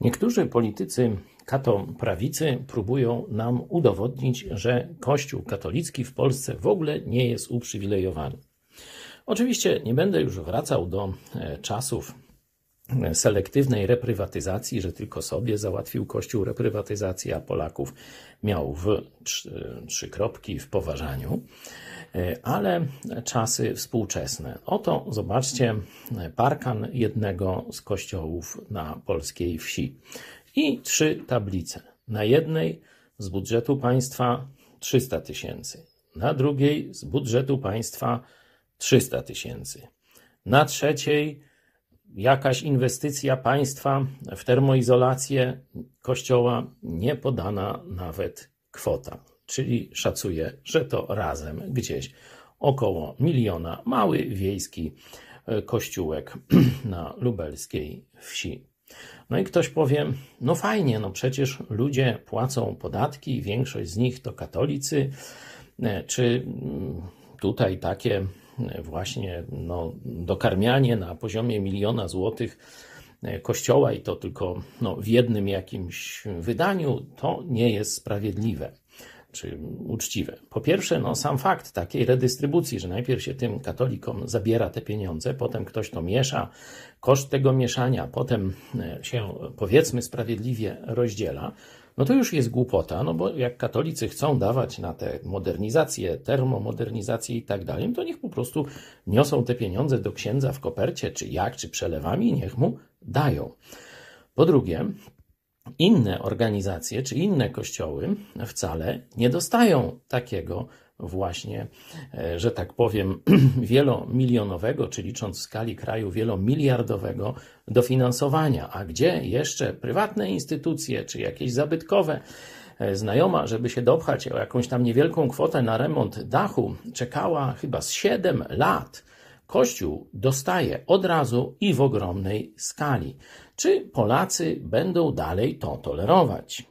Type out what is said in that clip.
Niektórzy politycy kato-prawicy próbują nam udowodnić, że Kościół katolicki w Polsce w ogóle nie jest uprzywilejowany. Oczywiście nie będę już wracał do e, czasów selektywnej reprywatyzacji, że tylko sobie załatwił Kościół reprywatyzację, a Polaków miał w trzy, trzy kropki w poważaniu. E, ale czasy współczesne. Oto zobaczcie parkan jednego z kościołów na polskiej wsi i trzy tablice. Na jednej z budżetu państwa 300 tysięcy, na drugiej z budżetu państwa 300 tysięcy, na trzeciej jakaś inwestycja państwa w termoizolację kościoła nie podana nawet kwota. Czyli szacuje, że to razem gdzieś około miliona. Mały wiejski e, kościółek na lubelskiej wsi. No i ktoś powie, no fajnie, no przecież ludzie płacą podatki, większość z nich to katolicy, e, czy mm, tutaj takie właśnie no, dokarmianie na poziomie miliona złotych kościoła i to tylko no, w jednym jakimś wydaniu, to nie jest sprawiedliwe czy uczciwe. Po pierwsze, no, sam fakt takiej redystrybucji, że najpierw się tym katolikom zabiera te pieniądze, potem ktoś to miesza, koszt tego mieszania, potem e, się powiedzmy sprawiedliwie rozdziela, no to już jest głupota, no bo jak katolicy chcą dawać na te modernizacje, termomodernizacje i tak dalej, to niech po prostu niosą te pieniądze do księdza w kopercie, czy jak, czy przelewami, niech mu dają. Po drugie, inne organizacje czy inne kościoły wcale nie dostają takiego właśnie, e, że tak powiem, wielomilionowego, czy licząc w skali kraju wielomiliardowego dofinansowania. A gdzie jeszcze prywatne instytucje, czy jakieś zabytkowe, e, znajoma, żeby się dopchać o jakąś tam niewielką kwotę na remont dachu, czekała chyba z 7 lat. Kościół dostaje od razu i w ogromnej skali. Czy Polacy będą dalej to tolerować?